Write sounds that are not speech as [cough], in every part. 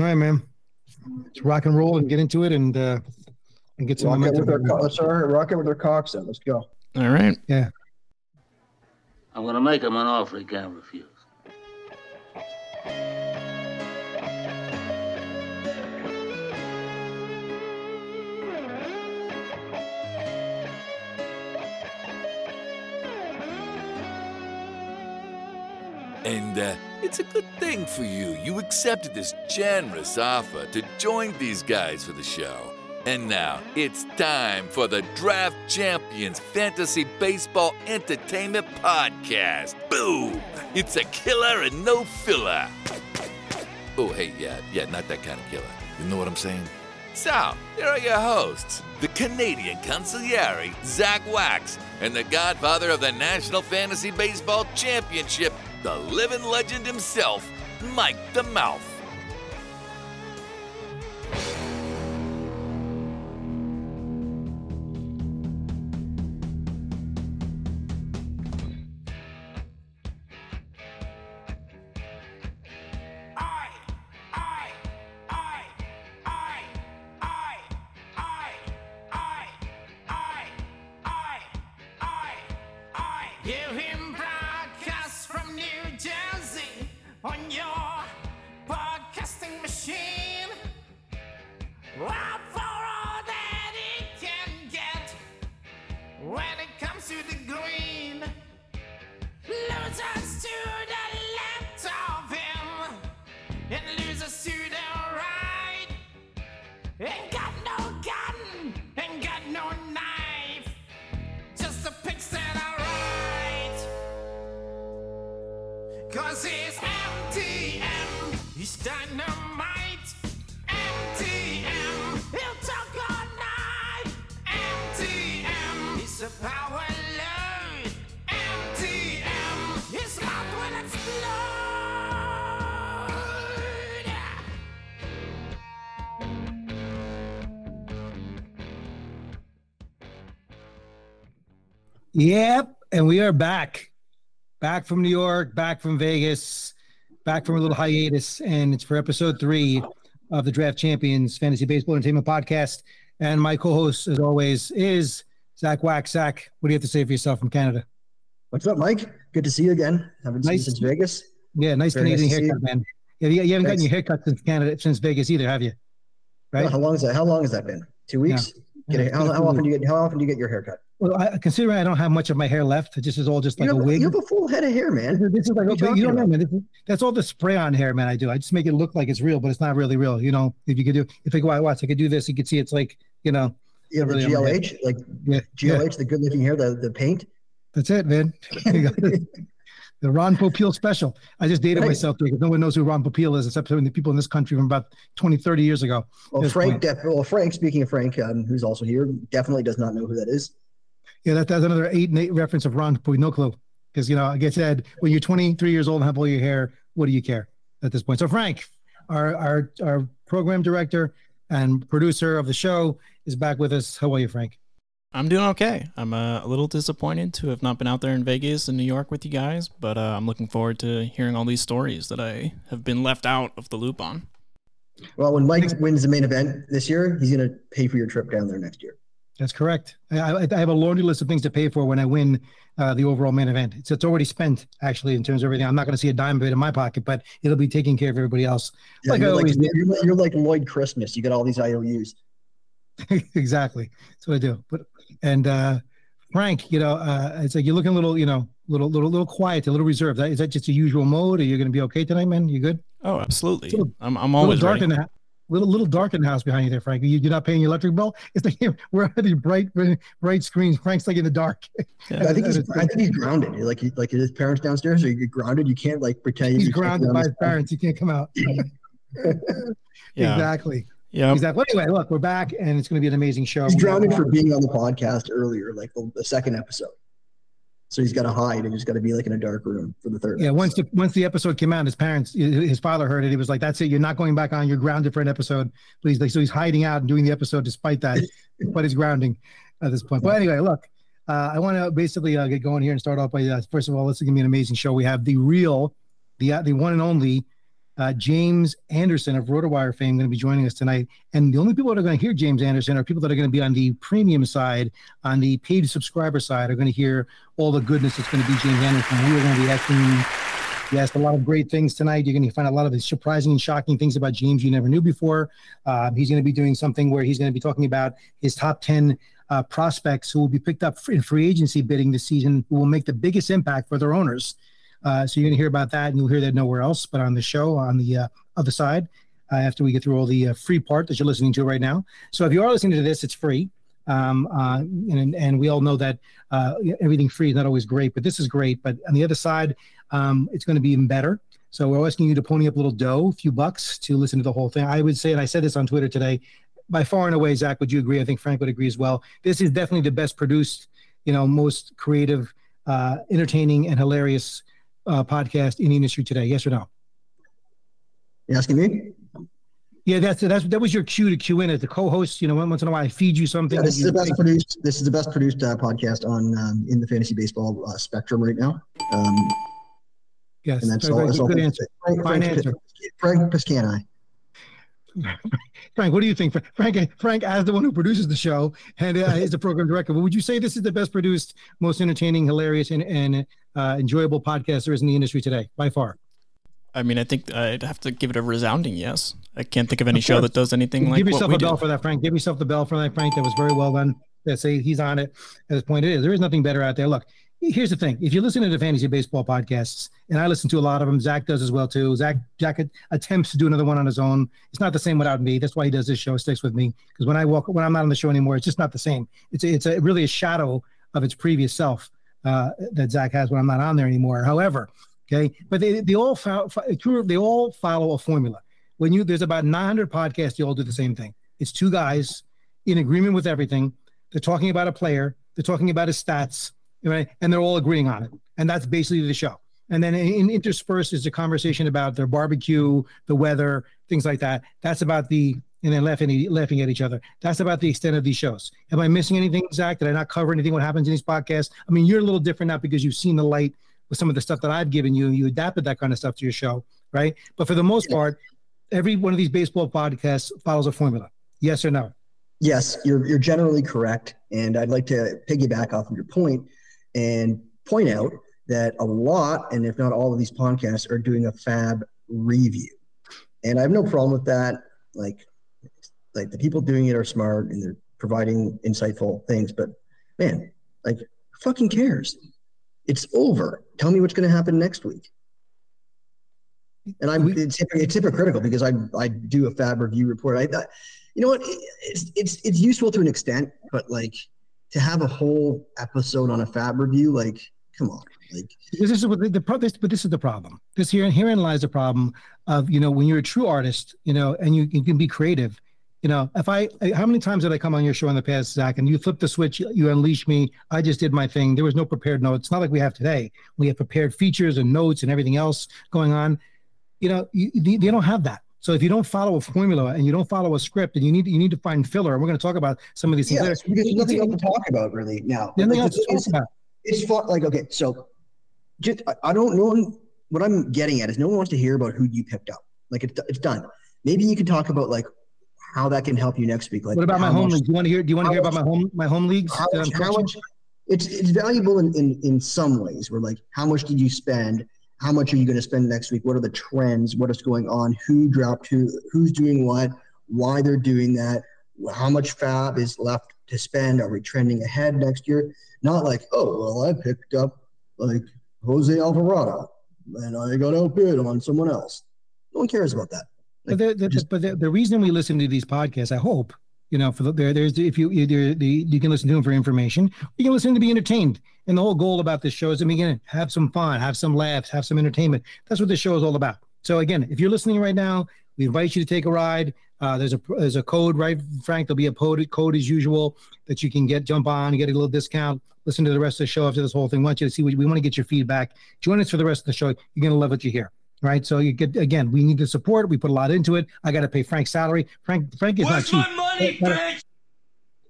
All right, man. Let's rock and roll and get into it and uh and get some Rock it with our, co- let's start, rock it with our cocks then. Let's go. All right. Yeah. I'm gonna make him an offer he can't refuse. And uh, it's a good thing for you. You accepted this generous offer to join these guys for the show. And now it's time for the Draft Champions Fantasy Baseball Entertainment Podcast. Boom! It's a killer and no filler. Oh, hey, yeah, yeah, not that kind of killer. You know what I'm saying? So, here are your hosts the Canadian consigliere, Zach Wax, and the godfather of the National Fantasy Baseball Championship, the living legend himself, Mike the Mouth. Yep. And we are back. Back from New York, back from Vegas, back from a little hiatus. And it's for episode three of the Draft Champions Fantasy Baseball Entertainment Podcast. And my co-host, as always, is Zach Wax. Zach, what do you have to say for yourself from Canada? What's up, Mike? Good to see you again. Haven't seen you Nice. since Vegas. Yeah, nice Very Canadian to see haircut, you. man. Yeah, you, you haven't gotten Thanks. your haircut since Canada, since Vegas either, have you? Right? How long is that? How long has that been? Two weeks. A, Yeah, how, how often do you get? How often do you get your haircut? Well, I, considering I don't have much of my hair left, this is all just like you, a wig. you have a full head of hair, man. this is like are you you don't know, man. This is, that's all the spray on hair, man. I do. I just make it look like it's real, but it's not really real. You know, if you could do, if I go I watch, I could do this. You could see it's like, you know, You have the really head. GLH, like yeah, yeah. GLH, the good looking hair, the, the paint. That's it, man. It. [laughs] the Ron Popeil special. I just dated Right. myself because no one knows who Ron Popeil is except for the people in this country from about 20, 30 years ago. Well, Frank, def- well, Frank, speaking of Frank, um, who's also here, definitely does not know who that is. Yeah, that, that's another eight and eight reference of Ron Popeil. No clue. Because, you know, like I said, when you're 23 years old and have all your hair, what do you care at this point? So, Frank, our, our, our program director and producer of the show, is back with us. How are you, Frank? I'm doing okay. I'm uh, a little disappointed to have not been out there in Vegas and New York with you guys, but uh, I'm looking forward to hearing all these stories that I have been left out of the loop on. Well, when Mike wins the main event this year, he's going to pay for your trip down there next year. That's correct. I, I, I have a laundry list of things to pay for when I win uh, the overall main event. It's, it's already spent, actually, in terms of everything. I'm not going to see a dime of it in my pocket, but it'll be taking care of everybody else. Yeah, Like you're, like, always do. you're, like, you're like Lloyd Christmas. You got all these IOUs. [laughs] exactly. That's what I do. But and uh, Frank, you know, uh, it's like you're looking a little, you know, little, little, little quiet, a little reserved. Is that just a usual mode? Are you going to be okay tonight, man? You good? Oh, absolutely. Little- I'm, I'm A little always dark ready. in the house. Little, little dark in the house behind you there, Frank. You, you're not paying your electric bill. It's like we're at these bright, bright screens. Frank's like in the dark. Yeah. I think [laughs] he's, That is- I think he's grounded. You're like, he- like his parents downstairs. Are you grounded? You can't like pretend He's you're grounded by his his parents. You can't come out. [laughs] Yeah. Exactly. Yeah. Exactly. Well, anyway, look, we're back, and it's going to be an amazing show. He's grounded for being on the podcast earlier, like the, the second episode. So he's got to hide and he's got to be like in a dark room for the third. Yeah, once the once the episode came out, his parents, his father heard it. He was like, "That's it. You're not going back on. You're grounded for an episode, please." Like, so he's hiding out and doing the episode despite that, [laughs] but he's grounding at this point. But anyway, look, uh, I want to basically uh, get going here and start off by uh, first of all, this is gonna be an amazing show. We have the real, the uh, the one and only Uh, James Anderson of RotoWire fame going to be joining us tonight. And the only people that are going to hear James Anderson are people that are going to be on the premium side, on the paid subscriber side, are going to hear all the goodness that's going to be James Anderson. We are going to be asking he asked a lot of great things tonight. You're going to find a lot of surprising and shocking things about James you never knew before. Uh, he's going to be doing something where he's going to be talking about his top 10 uh, prospects who will be picked up in free agency bidding this season, who will make the biggest impact for their owners. Uh, so you're going to hear about that, and you'll hear that nowhere else but on the show on the uh, other side uh, after we get through all the uh, free part that you're listening to right now. So if you are listening to this, it's free. Um, uh, and, and we all know that everything free is not always great, but this is great. But on the other side, um, it's going to be even better. So we're asking you to pony up a little dough, a few bucks to listen to the whole thing. I would say, and I said this on Twitter today, by far and away, Zach, would you agree? I think Frank would agree as well. This is definitely the best produced, you know, most creative, uh, entertaining, and hilarious uh, podcast in the industry today. Yes or no? You asking me? Yeah, that's that's that was your cue to cue in as the co-host. You know, once in a while I feed you something. Yeah, this is the best produced. This is the best produced uh, podcast on um, in the fantasy baseball uh, spectrum right now. Um, Yes, and that's all. That's all good answer. Frank, Fine Frank, answer. Frank Piscani. Frank, what do you think? Frank, Frank, as the one who produces the show and uh, is the program director, would you say this is the best produced, most entertaining, hilarious, and, and uh, enjoyable podcast there is in the industry today, by far? I mean, I think I'd have to give it a resounding yes. I can't think of any Of show that does anything like Give yourself a bell do. for that, Frank. Give yourself the bell for that, Frank. That was very well done. Let's say he's on it at this point. It is. There is nothing better out there. Look, here's the thing. If you listen to the fantasy baseball podcasts, and I listen to a lot of them, Zach does as well too. Zach Jack attempts to do another one on his own. It's not the same without me. That's why he does this show. It sticks with me because when I walk, when I'm not on the show anymore, it's just not the same. It's a, it's a really a shadow of its previous self uh, that Zach has when I'm not on there anymore. However, okay, but they they all follow, they all follow a formula. When you there's about 900 podcasts, they all do the same thing. It's two guys in agreement with everything. They're talking about a player. They're talking about his stats, right? And they're all agreeing on it. And that's basically the show. And then in, interspersed is a conversation about their barbecue, the weather, things like that. That's about the and then laughing laughing at each other. That's about the extent of these shows. Am I missing anything, Zach? Did I not cover anything? What happens in these podcasts? I mean, you're a little different now because you've seen the light with some of the stuff that I've given you. You adapted that kind of stuff to your show, right? But for the most part, every one of these baseball podcasts follows a formula. Yes or no? Yes, you're you're generally correct, and I'd like to piggyback off of your point and point out that a lot, and if not all of these podcasts, are doing a FAAB review, and I have no problem with that. Like, like the people doing it are smart and they're providing insightful things, but man, like, fucking cares? It's over. Tell me what's going to happen next week. And I'm it's, it's hypocritical because I I do a FAAB review report. I, I you know what? It's it's it's useful to an extent, but like to have a whole episode on a FAAB review, like come on, like This is what the, the this, but this is the problem. This here herein lies the problem of you know when you're a true artist, you know, and you, you can be creative. You know, if I how many times did I come on your show in the past, Zach, and you flip the switch, you unleash me. I just did my thing. There was no prepared notes. Not like we have today. We have prepared features and notes and everything else going on. You know, you, they don't have that. So if you don't follow a formula and you don't follow a script, and you need you need to find filler, and we're going to talk about some of these things. yeah, it's because there's nothing else to talk about really now. Nothing Like, else to talk about. it's fun. Like okay, so just I, I don't know what I'm getting at is no one wants to hear about who you picked up. Like it's it's done. Maybe you could talk about like how that can help you next week. Like What about my home much- league? Do you want to hear? Do you want to hear about my home my home leagues? how um, much, how much it's it's valuable in, in in some ways. Where like how much did you spend? How much are you going to spend next week? What are the trends? What is going on? Who dropped who who's doing what? Why they're doing that? How much FAAB is left to spend? Are we trending ahead next year? Not like oh well i picked up like jose alvarado and i got outbid on someone else. No one cares about that But the, the, just- but the, the reason we listen to these podcasts, I hope, you know, for the, there, there's if you either the you can listen to them for information, you can listen to be entertained. And the whole goal about this show is to begin have some fun, have some laughs, have some entertainment. That's what this show is all about. So again, if you're listening right now, we invite you to take a ride. Uh, there's a there's a code, right, Frank? There'll be a code code as usual that you can get jump on, get a little discount. Listen to the rest of the show after this whole thing. We want you to see what we want to get your feedback. Join us for the rest of the show. You're gonna love what you hear right? So you get again, we need the support. We put a lot into it. I got to pay Frank's salary. Frank, Frank is not cheap. money, But-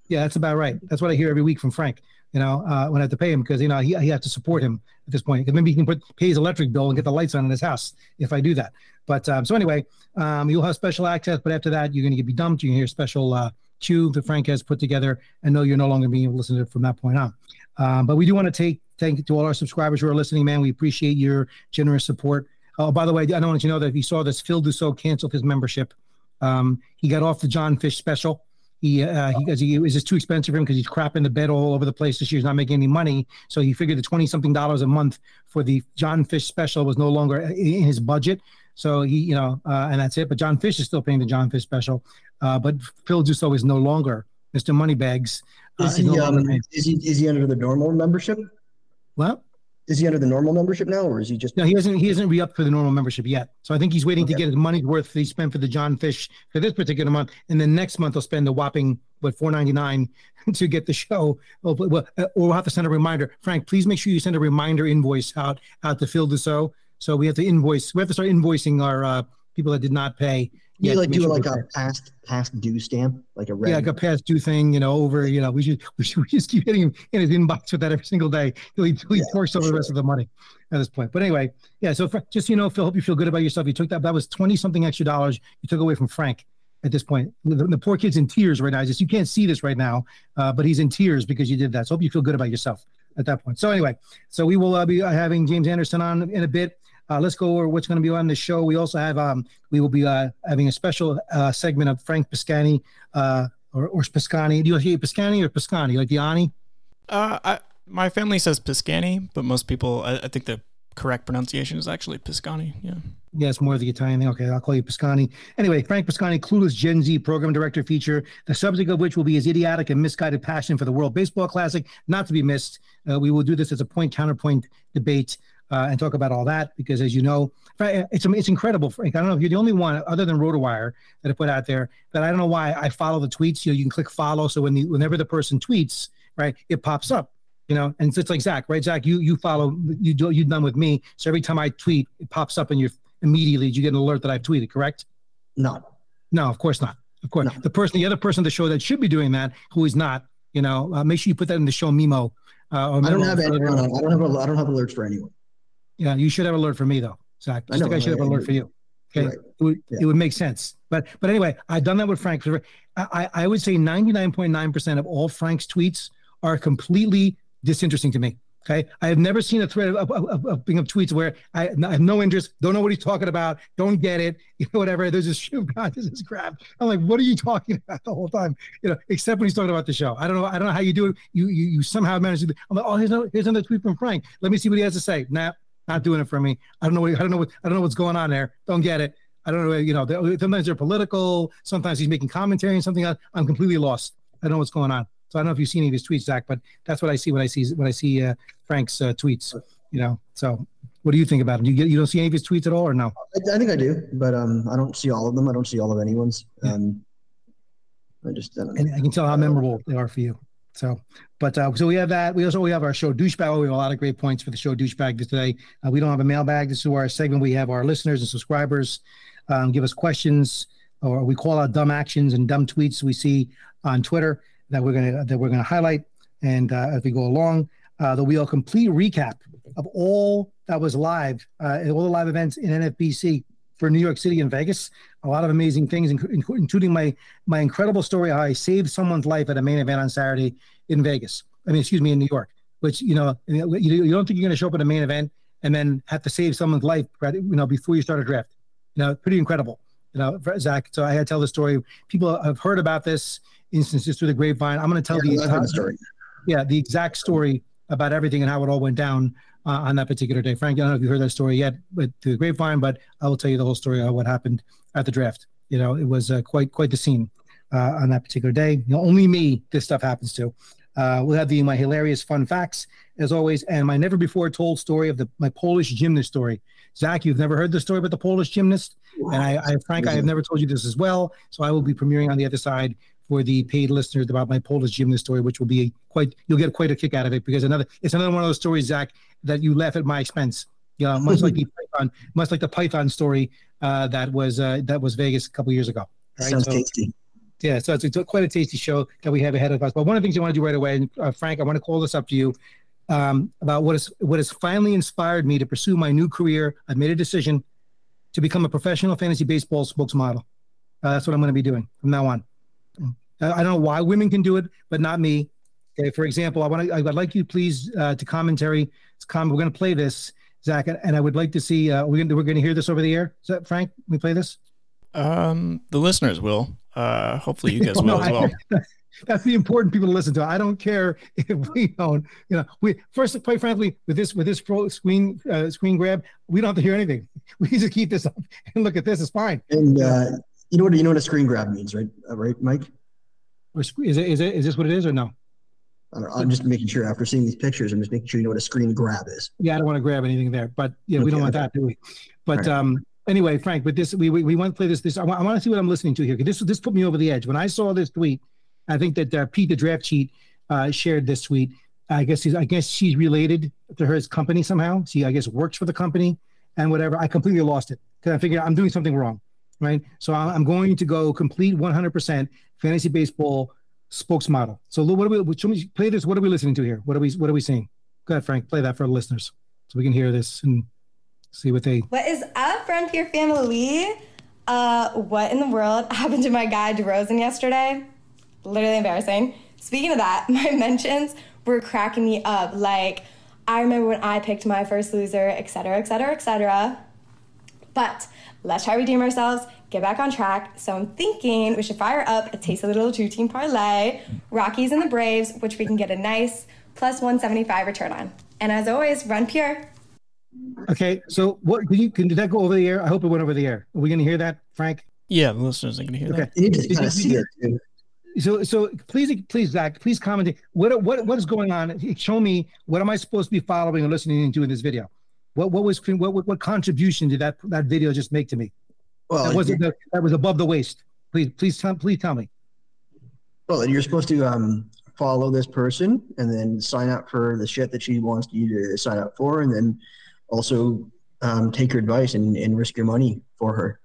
Yeah, that's about right. That's what I hear every week from Frank. You know, uh, when I have to pay him because you know he, he has to support him at this point. Because maybe he can put pay his electric bill and get the lights on in his house if I do that. But um, so anyway, um, you'll have special access. But after that, you're going to be dumped. You can hear special uh, cue that Frank has put together, and know you're no longer being able to listen to it from that point on. Um, but we do want to take thank you to all our subscribers who are listening, man. We appreciate your generous support. Oh, by the way, I don't want you to know that if you saw this, Phil Dussault canceled his membership. Um, he got off the John Fish special. He uh, he, he it was just too expensive for him because he's crapping the bed all over the place this year. He's not making any money, so he figured the twenty something dollars a month for the John Fish special was no longer in his budget. So he, you know, uh, and that's it. But John Fish is still paying the John Fish special. Uh, but Phil Dussault is no longer Mr. Moneybags. Uh, Is he, no um, is he is he under the normal membership? what? Is he under the normal membership now, or is he just? No, he hasn't. He hasn't re-upped for the normal membership yet. So I think he's waiting to get his money's worth he spent for the John Fish for this particular month, and then next month he'll spend a whopping what four ninety nine [laughs] to get the show. Well, uh, or we'll have to send a reminder. Frank, please make sure you send a reminder invoice out out to Phil Dussault. So we have to invoice. We have to start invoicing our uh, people that did not pay. You to like do sure like a past past due stamp, like a red. yeah, like a past due thing, you know, over, you know, we should, [laughs] we should we just keep hitting him in his inbox with that every single day till he, till he Yeah, torques over the rest of the money at this point. But anyway, yeah. So for, just, you know, Phil, hope you feel good about yourself. You took that, that was 20 something extra dollars you took away from Frank at this point. The, the poor kid's in tears right now. It's Just, you can't see this right now, uh, but he's in tears because you did that. So hope you feel good about yourself at that point. So anyway, so we will uh, be having James Anderson on in a bit. Uh, let's go over what's going to be on the show. We also have um, we will be uh, having a special uh, segment of Frank Piscani uh, or, or Piscani. Do you say Piscani or Piscani? Like the Ani? Uh, I, my family says Piscani, but most people, I, I think the correct pronunciation is actually Piscani. Yeah. Yeah, it's more of the Italian thing. Okay, I'll call you Piscani. Anyway, Frank Piscani, Clueless Gen Z Program Director feature, the subject of which will be his idiotic and misguided passion for the World Baseball Classic, not to be missed. Uh, we will do this as a point counterpoint debate uh, and talk about all that because, as you know, it's it's incredible, Frank. I don't know if you're the only one other than RotoWire that I put out there but I don't know why I follow the tweets. You know, you can click follow, so when the whenever the person tweets, right, it pops up. You know, and so it's like Zach, right? Zach, you you follow you do you've done with me. So every time I tweet, it pops up in your immediately you get an alert that I've tweeted, correct? No. No, of course not. Of course, No. the person, the other person on the show that should be doing that, who is not, you know, uh, make sure you put that in the show memo. Uh, or I don't have anyone. I don't have. A, I don't have alerts for anyone. Yeah, you should have alert for me though, Zach. I Just think know, I should have I- alert for you. Okay, Right. it, would, Yeah. it would make sense. But but anyway, I've done that with Frank. I, I, I would say 99.9% of all Frank's tweets are completely disinteresting to me. Okay. I have never seen a thread of, of, of, of, of tweets where I, I have no interest, don't know what he's talking about, don't get it, [laughs] you know, whatever. There's this shoe, God, this is crap. I'm like, what are you talking [laughs] about the whole time? You know, except when he's talking about the show. I don't know. I don't know how you do it. You you, you somehow manage to do I'm like, oh, here's another, here's another tweet from Frank. Let me see what he has to say. Nah, not doing it for me. I don't know. What, I don't know what I don't know what's going on there. Don't get it. I don't know. You know, they- sometimes they're political. Sometimes he's making commentary and something else. I'm completely lost. I don't know what's going on. So I don't know if you've seen any of his tweets, Zach, but that's what I see when I see when I see uh, Frank's uh, tweets. You know. So what do you think about him? You get you don't see any of his tweets at all, or no? I, I think I do, but um, I don't see all of them. I don't see all of anyone's. Um, I just. I don't know. and I can tell how memorable they are for you. So, but uh, so we have that. We also we have our show douchebag. We have a lot of great points for the show douchebag today. Uh, we don't have a mailbag. This is our segment. We have our listeners and subscribers um, give us questions, or we call out dumb actions and dumb tweets we see on Twitter that we're gonna that we're gonna highlight. And uh, as we go along, uh, there'll be a complete recap of all that was live, uh, all the live events in NFBC for New York City and Vegas. A lot of amazing things, inc- inc- including my my incredible story how I saved someone's life at a main event on Saturday in Vegas. I mean, excuse me, in New York. Which you know, you, don't think you're going to show up at a main event and then have to save someone's life, you know, before you start a draft. You know, pretty incredible. You know, Zach. So I had to tell the story. People have heard about this instances through the grapevine. I'm going to tell Yeah, the I've heard the story. yeah, the exact story about everything and how it all went down uh, on that particular day. Frank, I don't know if you heard that story yet, but through the grapevine, but I will tell you the whole story of what happened at the draft. You know, it was uh, quite quite the scene uh, on that particular day. You know, only me this stuff happens to. Uh, we'll have the my hilarious fun facts as always, and my never before told story of the my Polish gymnast story. Zach, you've never heard the story about the Polish gymnast, and I, I Frank, I have never told you this as well. So I will be premiering on the other side for the paid listeners about my Polish gymnast story, which will be quite you'll get quite a kick out of it because another it's another one of those stories, Zach, that you laugh at my expense. You [laughs] know, much like the Python, much like the Python story uh, that was uh, that was Vegas a couple years ago. Right? Sounds So- tasty. Yeah, so it's, it's quite a tasty show that we have ahead of us. But one of the things I want to do right away, and uh, Frank, I want to call this up to you um, about what is what has finally inspired me to pursue my new career. I've made a decision to become a professional fantasy baseball spokesmodel. Uh, that's what I'm going to be doing from now on. I don't know why women can do it, but not me. Okay, for example, I want to. I would like you please uh, to commentary. It's com- we're going to play this, Zach, and I would like to see. Uh, we're going we're going to hear this over the air. Is that Frank? We play this. Um, the listeners will. Uh, hopefully you guys Oh, [laughs] no, will as well. I- [laughs] that's the important people to listen to. I don't care if we don't. You know, we first, quite frankly, with this with this pro screen uh, screen grab, we don't have to hear anything. [laughs] We just keep this up and look at this. It's fine. And uh, you know what you know what a screen grab means, right? Uh, right, Mike? Is it is it is this what it is or no? I don't know, I'm just making sure after seeing these pictures, I'm just making sure you know what a screen grab is. Yeah, I don't want to grab anything there, but yeah, we don't want okay. that, do we? But Right. um, anyway, Frank, but this we we, we want to play this. This I want, I want to see what I'm listening to here because this this put me over the edge when I saw this tweet. I think that uh, Pete the Draft Cheat uh, shared this tweet. I guess he's I guess she's related to her company somehow. She I guess works for the company and whatever. I completely lost it because I figured I'm doing something wrong, right? So I'm going to go complete 100% fantasy baseball spokesmodel. So what are we? Show me play this. What are we listening to here? What are we? What are we seeing? Go ahead, Frank. Play that for the listeners so we can hear this and see what they. What is up, Frontier family? Uh, what in the world [laughs] happened to my guy DeRozan yesterday? Literally embarrassing. Speaking of that, [laughs] my mentions were cracking me up. Like, I remember when I picked my first loser, et cetera, et cetera, et etc. But let's try to redeem ourselves, get back on track. So I'm thinking we should fire up a tasty little two team parlay, Rockies and the Braves, which we can get a nice plus 175 return on. And as always, run pure. Okay, so what? Can you can did that go over the air? I hope it went over the air. Are we going to hear that, Frank? Yeah, the listeners are going to hear Okay. that. You need to Did kind you- see it too. So, so please, please, Zach, please comment. What, what, what is going on? Show me what am I supposed to be following and listening to in this video? What, what was, what, what, what contribution did that that video just make to me? Well, That wasn't the, that was above the waist. Please, please, tell, please tell me. well, you're supposed to um, follow this person and then sign up for the shit that she wants you to sign up for, and then also um, take her advice and, and risk your money for her.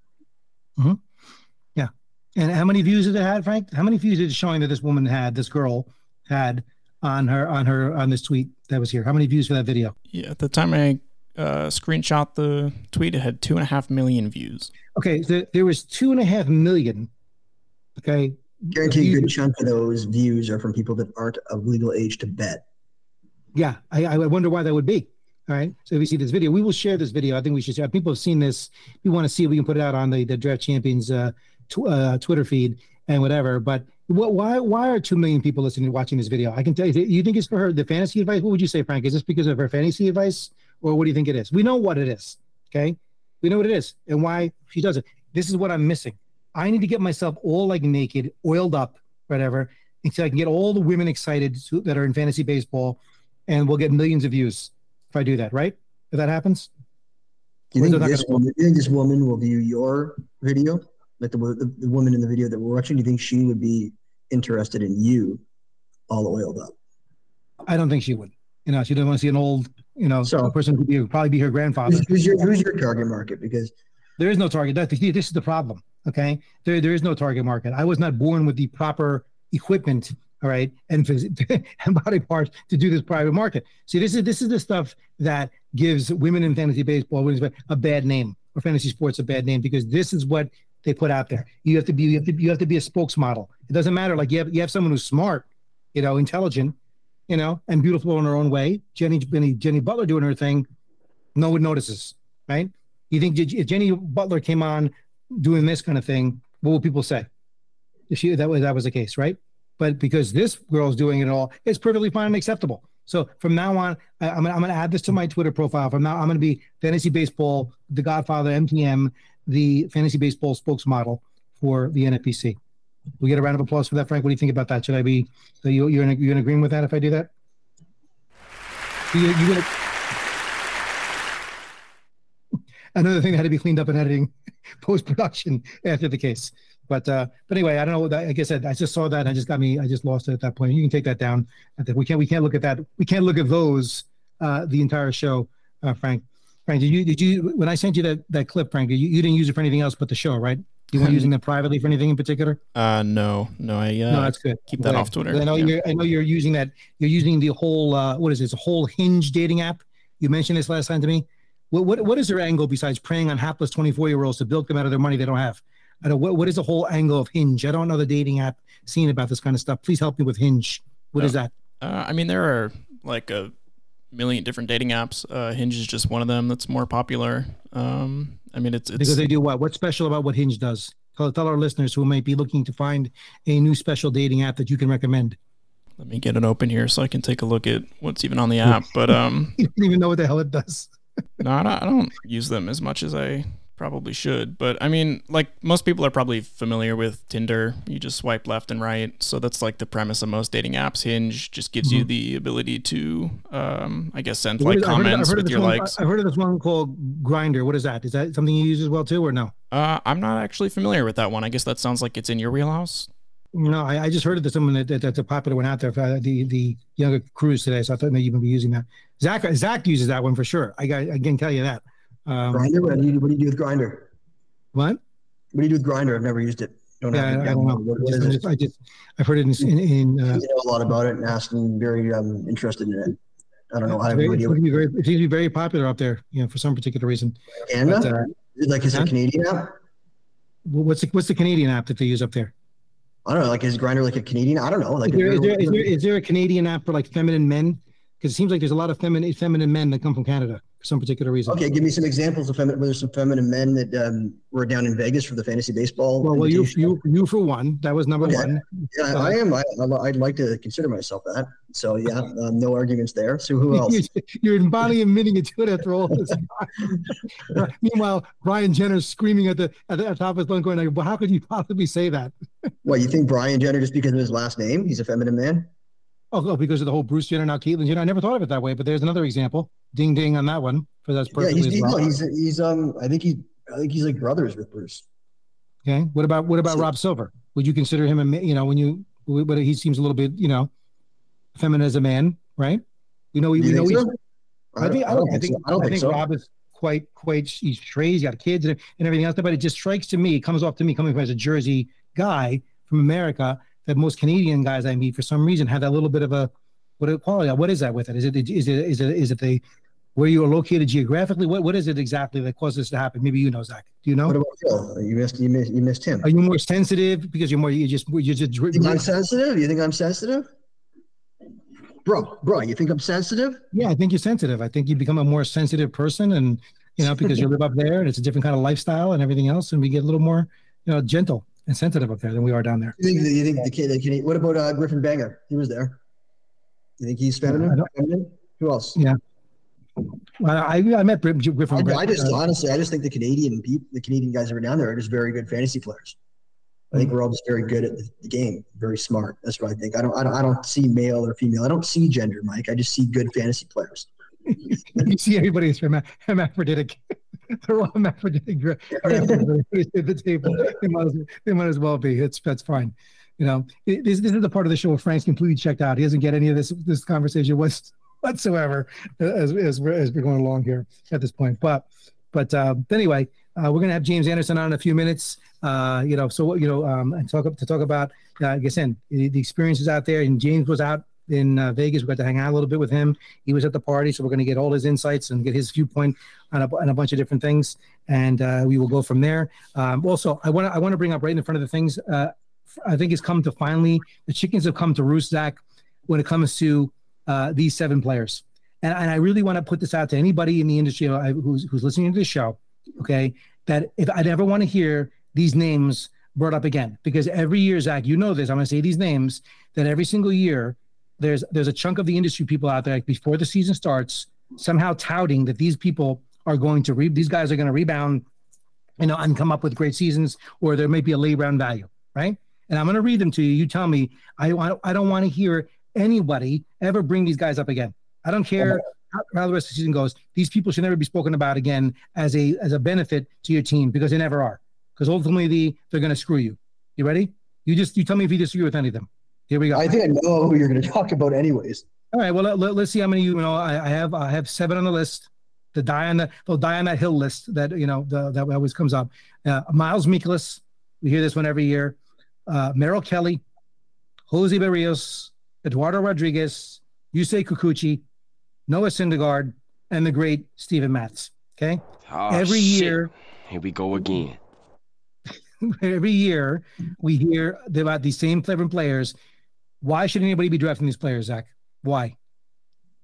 Yeah. And how many views did it had, Frank? How many views is it showing that this woman had, this girl had on her on her on this tweet that was here? How many views for that video? Yeah, at the time I uh, screenshot the tweet, it had two and a half million views. Okay, so there was two and a half million. Okay, Guarantee a good chunk of those views are from people that aren't of legal age to bet. Yeah, I, I wonder why that would be. All right. So if you see this video, we will share this video. I think we should share. People have seen this. We want to see if we can put it out on the, the Draft Champions uh, tw- uh, Twitter feed and whatever. But what, why why are two million people listening watching this video? I can tell you. You think it's for her the fantasy advice? What would you say, Frank? Is this because of her fantasy advice, or what do you think it is? We know what it is. Okay, we know what it is and why she does it. This is what I'm missing. I need to get myself all like naked, oiled up, whatever, until I can get all the women excited to- that are in fantasy baseball, and we'll get millions of views if I do that. Right? If that happens. Do you think, this woman, do you think this woman will view your video? Like the, the, the woman in the video that we're watching, do you think she would be interested in you all oiled up? I don't think she would. You know, she doesn't want to see an old, you know, So- a person could be probably be her grandfather. Who's, your who's your target market? Because There is no target. That, this is the problem. Okay, there there is no target market. I was not born with the proper equipment. All right, and [laughs] and body parts to do this private market. See, this is this is the stuff that gives women in fantasy baseball women's a bad name or fantasy sports a bad name because this is what they put out there. You have to be you have to you have to be a spokesmodel. It doesn't matter. Like you have you have someone who's smart, you know, intelligent, you know, and beautiful in her own way. Jenny Jenny, Jenny Butler doing her thing, no one notices, right? You think if Jenny Butler came on doing this kind of thing, what would people say? If she that was that was the case, right? But because this girl's doing it all, it's perfectly fine and acceptable. So from now on, I, I'm, gonna- I'm going to add this to my Twitter profile. From now, I'm going to be fantasy baseball, the Godfather, MTM, the fantasy baseball spokesmodel for the NFBC. We get a round of applause for that, Frank. What do you think about that? Should I be? So you, you're in, you're in agreement with that if I do that? You, you gonna, another thing that had to be cleaned up in editing, [laughs] post production after the case. But uh, but anyway, I don't know. Like I said, I just saw that. And I just got me. I just lost it at that point. You can take that down. We can't. We can't look at that. We can't look at those uh, the entire show, uh, Frank. Frank, did you did you when I sent you that that clip, Frank? You, you didn't use it for anything else but the show, right? You weren't using them privately for anything in particular? Uh, no, no, I uh, no, that's good. keep that Okay. off Twitter. I know Yeah. you're. I know you're using that. You're using the whole. Uh, what is this? A whole Hinge dating app. You mentioned this last time to me. What what, what is their angle besides preying on hapless 24 year olds to bilk them out of their money they don't have? I don't. What what is the whole angle of Hinge? I don't know the dating app scene about this kind of stuff. Please help me with Hinge. What is that? Uh, I mean, there are like a million different dating apps. Uh, Hinge is just one of them that's more popular. Um, I mean, it's it's Because they do what? What's special about what Hinge does? Tell, tell our listeners who might be looking to find a new special dating app that you can recommend. let me get it open here so I can take a look at what's even on the [laughs] app. But um, You don't even know what the hell it does. no, I don't, I don't use them as much as I probably should. But I mean, like most people are probably familiar with Tinder. You just swipe left and right. So that's like the premise of most dating apps. Hinge just gives you the ability to, um, I guess, send like is- I've heard I've comments of with your one- likes. I've heard of this one called Grindr. What is that? Is that something you use as well too, or no? Uh, I'm not actually familiar with that one. I guess that sounds like it's in your wheelhouse. No, I, I just heard of this someone that, that that's a popular one out there. Uh, the the younger crews today, so I thought maybe you would be using that. Zach Zach uses that one for sure. I got I can tell you that. Um, Grindr. What do you what do you do with Grindr? what? What do you do with Grindr? I've never used it. Don't Yeah, I, have I it. don't know. What, I, just, I, just, I just, I've heard it in in, in uh, You know a lot about it and asking very um, interested in it. I don't know. I have very, no it, seems to be very, it seems to be very popular up there. You know, for some particular reason. Canada? But, uh, Is like is it huh? Canadian app? what's the what's the Canadian app that they use up there? I don't know. Like is Grindr like a Canadian? I don't know. Like Is there, is, there, is, there, is there a Canadian app for like feminine men? Because it seems like there's a lot of feminine feminine men that come from Canada some particular reason. okay, give me some examples of feminine. Were there some feminine men that um, were down in Vegas for the fantasy baseball? Well, well, you you you for one. That was number Okay. one. Yeah, I am. I, I'd like to consider myself that. So yeah, [laughs] um, no arguments there. So who else? [laughs] You're, finally admitting it to it after all this. [laughs] Meanwhile, Brian Jenner's screaming at the at the at the top of his lungs, going, like, "Well, how could you possibly say that?" What you think Brian Jenner just because of his last name? He's a feminine man. Oh, oh, because of the whole Bruce Jenner now Caitlyn Jenner. I never thought of it that way, but there's another example. Ding ding on that one for that's Yeah, perfectly he's, as he's, well. no, he's he's um. I think he I think he's like brothers with Bruce. Okay. What about what about So- Rob Silver? Would you consider him a you know when you but he seems a little bit you know feminine as a man, right? We know we, you know think he's so? I think I don't, I think, so. I don't think so. Rob is quite quite he's straight. He's got kids and, and everything else. But it just strikes to me, it comes off to me coming from as a Jersey guy from America that most Canadian guys I meet for some reason have that little bit of a what a quality. What is that with it? Is it is it is it is it the where you are located geographically? What what is it exactly that causes this to happen? Maybe you know, Zach. Do you know? What about Phil? You missed you missed you missed him. Are you more sensitive because you're more you just you just You think I'm sensitive? You think I'm sensitive? Bro, bro, you think I'm sensitive? Yeah, I think you're sensitive. I think you become a more sensitive person, and you know because you live up there, and it's a different kind of lifestyle and everything else, and we get a little more, you know, gentle and sensitive up there than we are down there. You think you think the kid the kid what about uh, Griffin Banger? He was there. You think he's feminine? Who else? Yeah. Well, I I met Bri- I, Griffin. I just uh, honestly, I just think the Canadian people, the Canadian guys that are down there are just very good fantasy players. I think we're all just very good at the, game, very smart. That's what I think. I don't, I don't, I don't see male or female. I don't see gender, Mike. I just see good fantasy players. [laughs] you see everybody is herma- hermaphroditic. They're all hermaphroditic. gra- at the table. They might, as, they might as well be. It's that's fine. You know, this, this is the part of the show where Frank's completely checked out. He doesn't get any of this this conversation what's, whatsoever as, as, we're, as we're going along here at this point. But but uh, anyway, uh, we're gonna have James Anderson on in a few minutes. Uh, you know, so you know, um, and talk to talk about uh, like I said, the, the experiences out there. And James was out in uh, Vegas. We got to hang out a little bit with him. He was at the party, so we're going to get all his insights and get his viewpoint on a, on a bunch of different things, and uh, we will go from there. Um, also, I want to I want to bring up right in front of the things. Uh, I think it's come to finally the chickens have come to roost, Zach, when it comes to uh, these seven players. And, and I really want to put this out to anybody in the industry uh, who's, who's listening to this show, okay? That if I never want to hear these names brought up again, because every year, Zach, you know this, I'm going to say these names, that every single year there's there's a chunk of the industry people out there like, before the season starts somehow touting that these people are going to re- these guys are going to rebound you know and come up with great seasons or there may be a lay round value right? And i'm going to read them to you. You tell me. I want i don't want to hear anybody ever bring these guys up again. I don't care how, how the rest of the season goes. These people should never be spoken about again as a as a benefit to your team because they never are. Because ultimately the, they're going to screw you. You ready? You just you tell me if you disagree with any of them here we go I think I know who you're going [laughs] to talk about, anyways. all right. Well, let, let, us see how many you know. I, I have I have seven on the list. The die on the they'll die on that hill list that you know the, that always comes up. Uh, Miles Mikolas, We hear this one every year. Uh, Merrill Kelly, Jose Berrios, Eduardo Rodriguez, Yusei Kikuchi, Noah Syndergaard, and the great Steven Matz. Okay. Oh, every shit. year, Here we go again. [laughs] every year we hear about these same different players. Why should anybody be drafting these players, Zach? Why?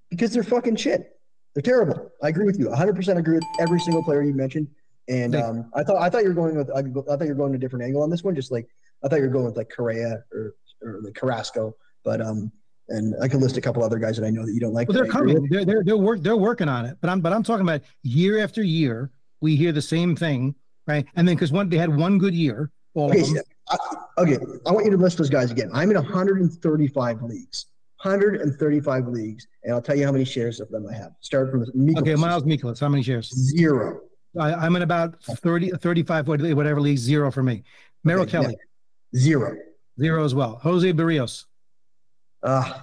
because they're fucking shit. They're terrible. I agree with you. 100% agree with every single player you mentioned. And um, I thought I thought you were going with I, I thought you were going a different angle on this one. Just like I thought you were going with like Correa or or like Carrasco. But um, and I can list a couple other guys that I know that you don't like. Well, they're coming. They're they're they're, work, they're working on it. But I'm but I'm talking about year after year. We hear the same thing, right? And then because one they had one good year, all Okay, of them. so, I, okay. I want you to list those guys again. I'm in 135 leagues. 135 leagues, and I'll tell you how many shares of them I have. Start from Mikolas. Okay, Miles Mikolas, how many shares? zero. I, I'm in about 30, 35, whatever leagues, zero for me. Merrill Okay, Kelly, Zero. zero as well. Jose Berrios, Uh,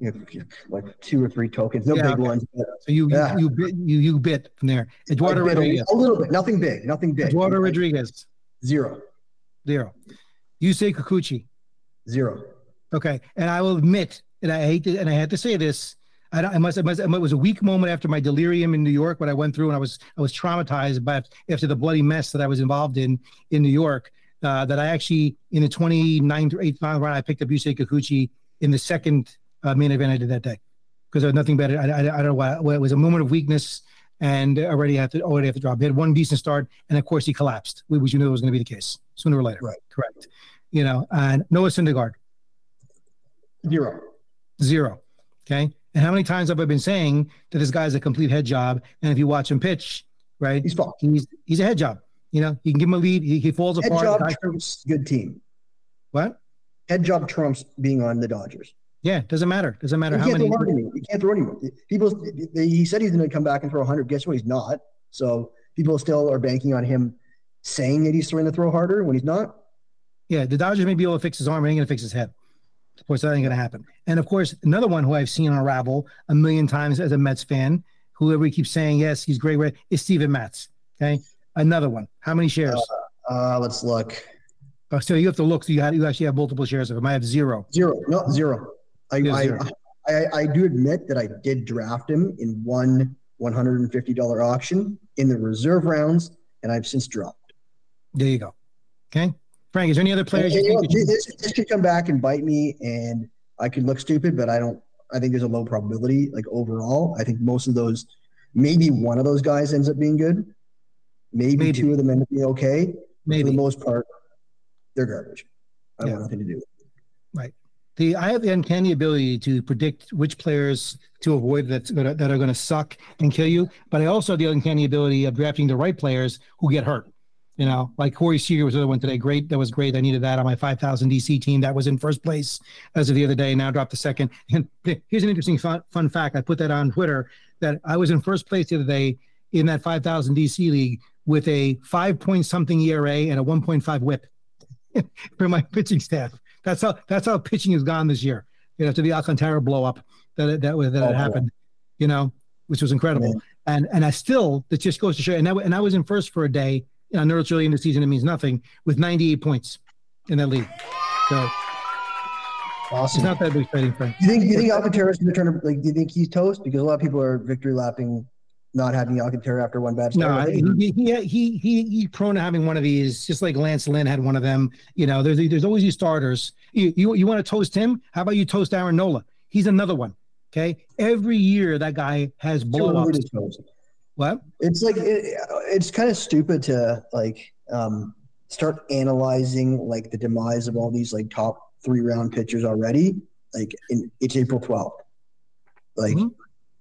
you have, like two or three tokens, no Yeah, big okay. ones. But so you Yeah. you, you bit you you bit from there. Eduardo Rodriguez, a little bit, nothing big, nothing big. Eduardo Rodriguez, Zero, zero. Yusei Kikuchi, zero. Okay, and I will admit, and I hate to, and I had to say this. I, don't- I must, I must, it was a weak moment after my delirium in New York, what I went through, and I was, I was traumatized by after the bloody mess that I was involved in in New York. Uh, that I actually, in the 29th or 8th round, I picked up Yusei Kikuchi in the second uh, main event I did that day because there was nothing better. I, I, I don't know why. It was a moment of weakness, and already had to already have to drop. He had one decent start, and of course he collapsed, which you knew was going to be the case sooner or later. Right. Correct. You know, and Noah Syndergaard. Zero. Zero. Okay. And how many times have I been saying that this guy's a complete head job? And if you watch him pitch, right, He's fucked. he's he's a head job. You know, you can give him a lead, he, he falls Head apart. job trumps good team. what? Head job trumps being on the Dodgers. Yeah, doesn't matter. Doesn't matter how many. You can't throw anymore. People, they, he said he's going to come back and throw 100. Guess what? He's not. So people still are banking on him saying that he's throwing the throw harder when he's not. Yeah, the Dodgers may be able to fix his arm, but ain't gonna fix his head. Of course, that ain't gonna happen. And of course, another one who I've seen unravel a million times as a Mets fan, whoever he keeps saying yes, he's great, great, is Steven Matz. Okay, another one. How many shares? Uh, let's look. Oh, so you have to look. So you had you actually have multiple shares of him. I have zero. Zero. No, zero. I, I. I, I do admit that I did draft him in one $150 auction in the reserve rounds, and I've since dropped. There you go. Okay, Frank. Is there any other players And, you know, you- this, this could come back and bite me, and I could look stupid, but I don't. I think there's a low probability. Like overall, I think most of those, maybe one of those guys ends up being good. Maybe, Maybe. two of them end up being okay. For Maybe. the most part, they're garbage. I Yeah. want nothing to do. with it. The I have the uncanny ability to predict which players to avoid that's gonna, that are going to suck and kill you. But I also have the uncanny ability of drafting the right players who get hurt. You know, like Corey Seager was the other one today. Great, that was great. I needed that on my 5,000 DC team. That was in first place as of the other day. Now dropped the second. And [laughs] here's an interesting fun, fun fact. I put that on Twitter that I was in first place the other day in that 5,000 DC league with a five point something ERA and a 1.5 WHIP [laughs] for my pitching staff. That's how that's how pitching has gone this year. You know, after the Alcantara blow up that it- that that, that Oh, happened, you know, which was incredible. Man. And and I still that just goes to show. And I, and I was in first for a day. You know, I know it's early in the season; it means nothing. With 98 points in that league, so it's Awesome. not that big exciting, Frank. Do you think you think Alcantara's going to turn like? Do you think he's toast? Because a lot of people are victory lapping, not having Alcantara after one bad start. No, he, he he he he's prone to having one of these, just like Lance Lynn had one of them. You know, there's there's always these starters. You you, you want to toast him? How about you toast Aaron Nola? He's another one. Okay, every year that guy has too blow ups. What? It's like it, it's kind of stupid to like um, start analyzing like the demise of all these like top three round pitchers already. Like in, it's April twelfth. Like Mhm.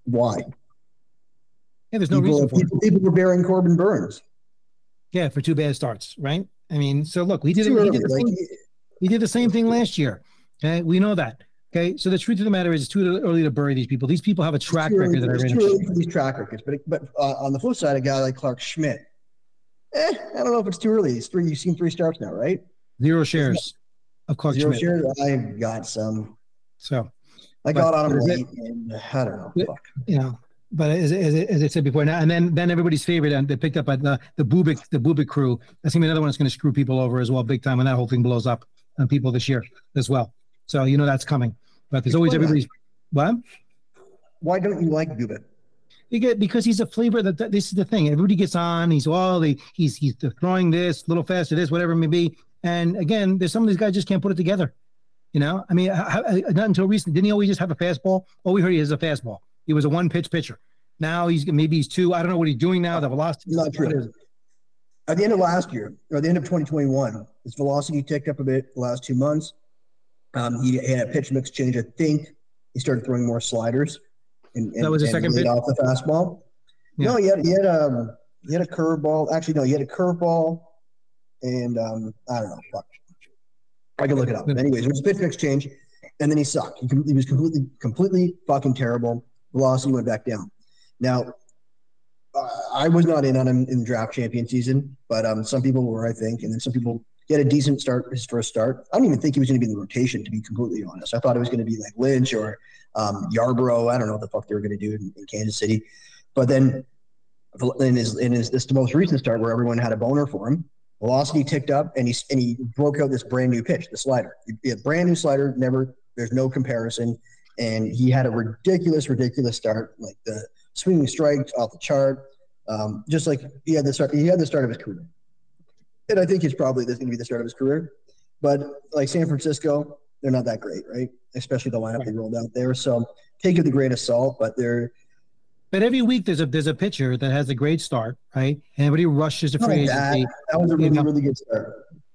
why? Yeah, there's no people, reason for it. people, people were burying Corbin Burnes. Yeah, for two bad starts, right? I mean, so look, we did Too he early. did, the Like, same, he did the same thing last year. Okay, we know that. Okay, so the truth of the matter is, it's too early to bury these people. These people have a track too early- record that are too in. early for these track records. But but uh, on the flip side, a guy like Clarke Schmidt, eh, I don't know if it's too early. It's three. You've seen three starts now, right? Zero shares of Clarke Zero Schmidt. shares. I got some. So I But got on him it- late, and I don't know. Yeah. Fuck. you know, but as, as, as I said before, now and then then everybody's favorite and they picked up by the the Bubic the Bubic crew. That's gonna be another one that's gonna screw people over as well, big time when that whole thing blows up on people this year as well. So you know that's coming. But there's always everybody's what Why don't you like Bubic? because he's a flavor that, that this is the thing. Everybody gets on. He's all the he's he's throwing this a little faster, this whatever it may be. And again, there's some of these guys just can't put it together. You know, I mean, how, not until recently didn't he always just have a fastball? Oh, we heard he has a fastball. He was a one pitch pitcher. Now he's maybe he's two. I don't know what he's doing now. The velocity. Not true. At the end of last year, or the end of 2021, his velocity ticked up a bit the last two months. Um, he had a pitch mix change. I think he started throwing more sliders. And, and That was and second pitch? off the fastball. No, he had he had um he had a curveball. Actually, no, he had a curveball, and um I don't know. Fuck. I can look it up. Anyways, it was a pitch mix change, and then he sucked. He, he was completely completely fucking terrible. Velocity went back down. Now, I was not in on him in draft champion season, but um, some people were, I think, and then some people. He had a decent start his first start. I don't even think he was going to be in the rotation, to be completely honest. I thought it was going to be like Lynch or um, Yarbrough. I don't know what the fuck they were going to do in, in Kansas City. But then in his in his this the most recent start where everyone had a boner for him, velocity ticked up and he and he broke out this brand new pitch, the slider. A brand new slider, never there's no comparison. And he had a ridiculous, ridiculous start, like the swinging strikes off the chart. Um, just like he had the start, he had the start of his career. And I think he's probably going to be the start of his career. But like San Francisco, they're not that great, right? Especially the lineup they rolled out there. So take it with a grain of salt, but they're But every week there's a there's a pitcher that has a great start, right? And everybody rushes to free like agency, That was a really, really good start.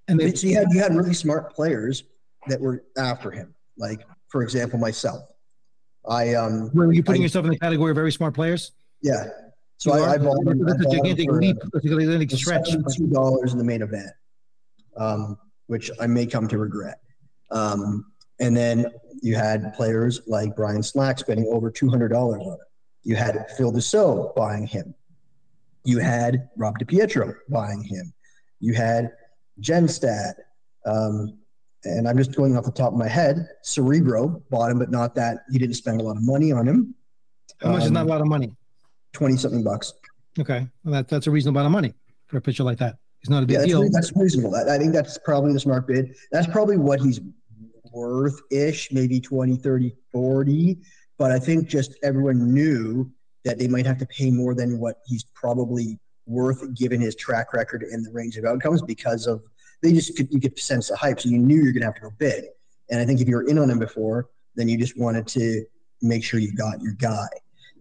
and they But you had you had really smart players that were after him. Like for example, myself. I um were you putting I- yourself in the category of very smart players? yeah. So You I, are? I bought him, I That's a gigantic leap. That's a gigantic stretch. Seventy-two dollars in the main event, um, which I may come to regret. Um, and then you had players like Brian Slack spending over two hundred dollars on it. You had Phil Dussault buying him. You had Rob DiPietro buying him. You had Genstad. Um, and I'm just going off the top of my head. Cerebro bought him, but not that he didn't spend a lot of money on him. How much is Um, not a lot of money? Twenty something bucks. Okay, well, that, that's a reasonable amount of money for a pitcher like that. It's not a big Yeah, that's, deal. that's reasonable. I, I think that's probably the smart bid. That's probably what he's worth ish, maybe 20, 30, 40. But I think just everyone knew that they might have to pay more than what he's probably worth given his track record and the range of outcomes because of they just could you could sense the hype. So you knew you're gonna have to go big. And I think if you were in on him before, then you just wanted to make sure you got your guy.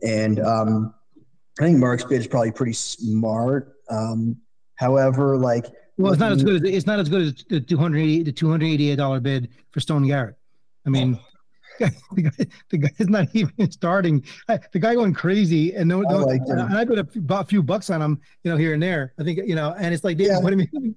And um, I think Mark's bid is probably pretty smart. Um, however, like Well, it's not as good as it's not as good as the two hundred the two hundred eighty eight dollar bid for Stone Garrett. I mean, [laughs] the guy the guy's not [laughs] even starting. The guy going crazy, and no, I no him. and I put a few, a few bucks on him, you know, here and there. I think you know, and it's like, David, Yeah. what do you mean?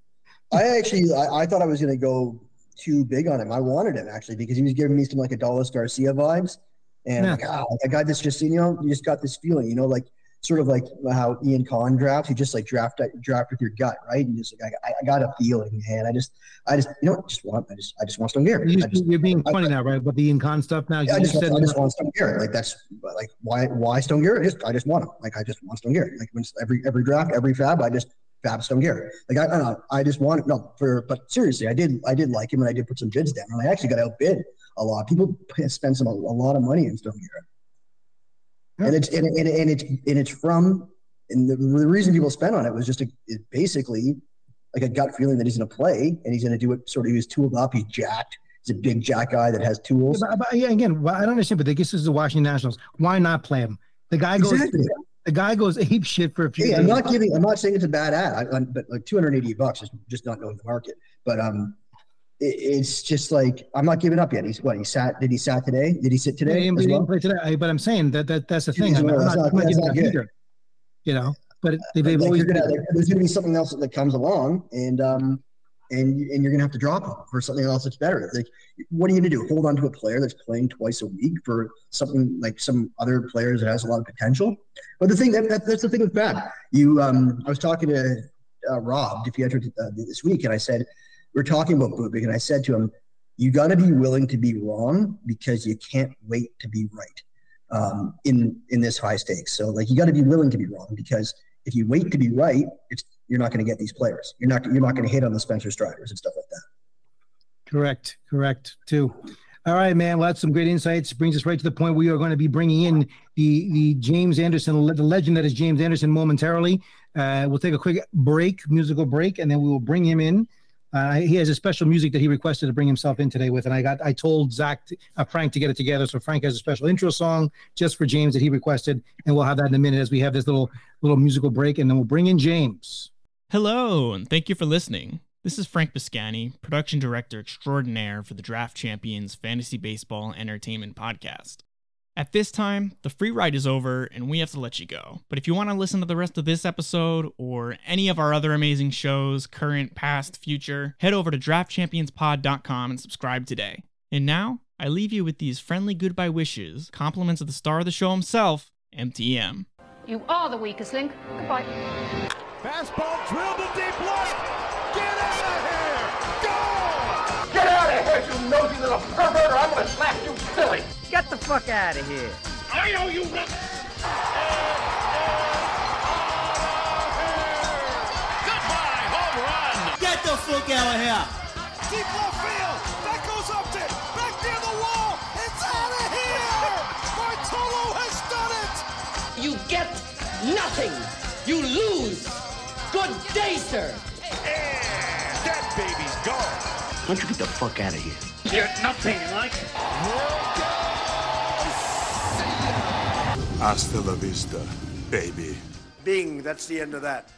I actually I, I thought I was gonna go too big on him. I wanted him actually because he was giving me some like Adolis Garcia vibes. And Yeah. like, oh, a guy that's just you know, you just got this feeling, you know, like sort of like how Ian Kahn drafts, you just like draft draft with your gut, right? And just like I, I got a feeling, man. I just I just you know just want I just I just want Stone Garrett. You, I just, are being I- funny now, right? But the Ian Kahn stuff now. yeah, I you just, said I just want Stone Garrett. Like that's like why why Stone Garrett? Just I just want him. Like I just want Stone Garrett. Like every every draft, every FAAB, I just FAAB Stone Garrett. Like I, I don't know, I just want no for but seriously, I did I did like him and I did put some bids down and I actually got outbid a lot. People spend some a, lot of money in Stone Garrett. And it's and, and, and it's and it's from and the, the reason people spent on it was just a, it basically like a gut feeling that he's going to play and he's going to do it sort of he's tooled up he's jacked he's a big jack guy that has tools But, but yeah, again, well, I don't understand. But I guess this is the Washington Nationals. Why not play him? The guy goes. Exactly. The guy goes ape shit for a few. Hey, I'm not giving. I'm not saying it's a bad add, I, I, but like 280 bucks is just not knowing the market. But um, it, it's just like I'm not giving up yet. He's what he sat. Did he sat today? Did he sit He today? didn't- he well? didn't play today. I- But I'm saying that, that that's the thing. I'm, in a row, I'm that's not, not- I'm not giving up good. either. You know, but they, Like, they've always. gonna, like, there's gonna be something else that comes along, and um, and and you're gonna have to drop him for something else that's better. Like, what are you gonna do? Hold on to a player that's playing twice a week for something like some other players that has a lot of potential? But the thing that, that that's the thing with FAAB. You, um, I was talking to uh, Rob DiPietro uh, this week, and I said we are talking about Bubic, and I said to him, "You got to be willing to be wrong because you can't wait to be right." um, in in this high stakes. So like you got to be willing to be wrong because if you wait to be right, it's you're not going to get these players. You're not you're not going to hit on the Spencer Striders and stuff like that. Correct. Correct. Too. All right, man. Well, that's some great insights. Brings us right to the point we are going to be bringing in the the James Anderson, the legend that is James Anderson, momentarily. Uh, we'll take a quick break, musical break, and then we will bring him in. Uh, he has a special music that he requested to bring himself in today with, and I got I told Zach to, uh, Frank to get it together. So Frank has a special intro song just for James that he requested, and we'll have that in a minute as we have this little little musical break, and then we'll bring in James. Hello, and thank you for listening. This is Frank Biscani, production director extraordinaire for the Draft Champions Fantasy Baseball Entertainment Podcast. At this time, the free ride is over and we have to let you go. But if you want to listen to the rest of this episode or any of our other amazing shows, current, past, future, head over to draftchampionspod.com and subscribe today. And now, I leave you with these friendly goodbye wishes, compliments of the star of the show himself, MTM. You are the weakest link. Goodbye. Fastball drilled to deep left. Get out of here! Go! Get out of here, you nosy little pervert, or I'm gonna slap you silly! Get the fuck out of here. I know you not. Goodbye, home run! Get the fuck out of here. Deep left field. That goes up to back near the wall. It's out of here! Bartolo has done it! You get nothing. You lose. Good day, sir. And that baby's gone. Why don't you get the fuck out of here? Get nothing like Hasta la vista, baby. Bing, that's the end of that.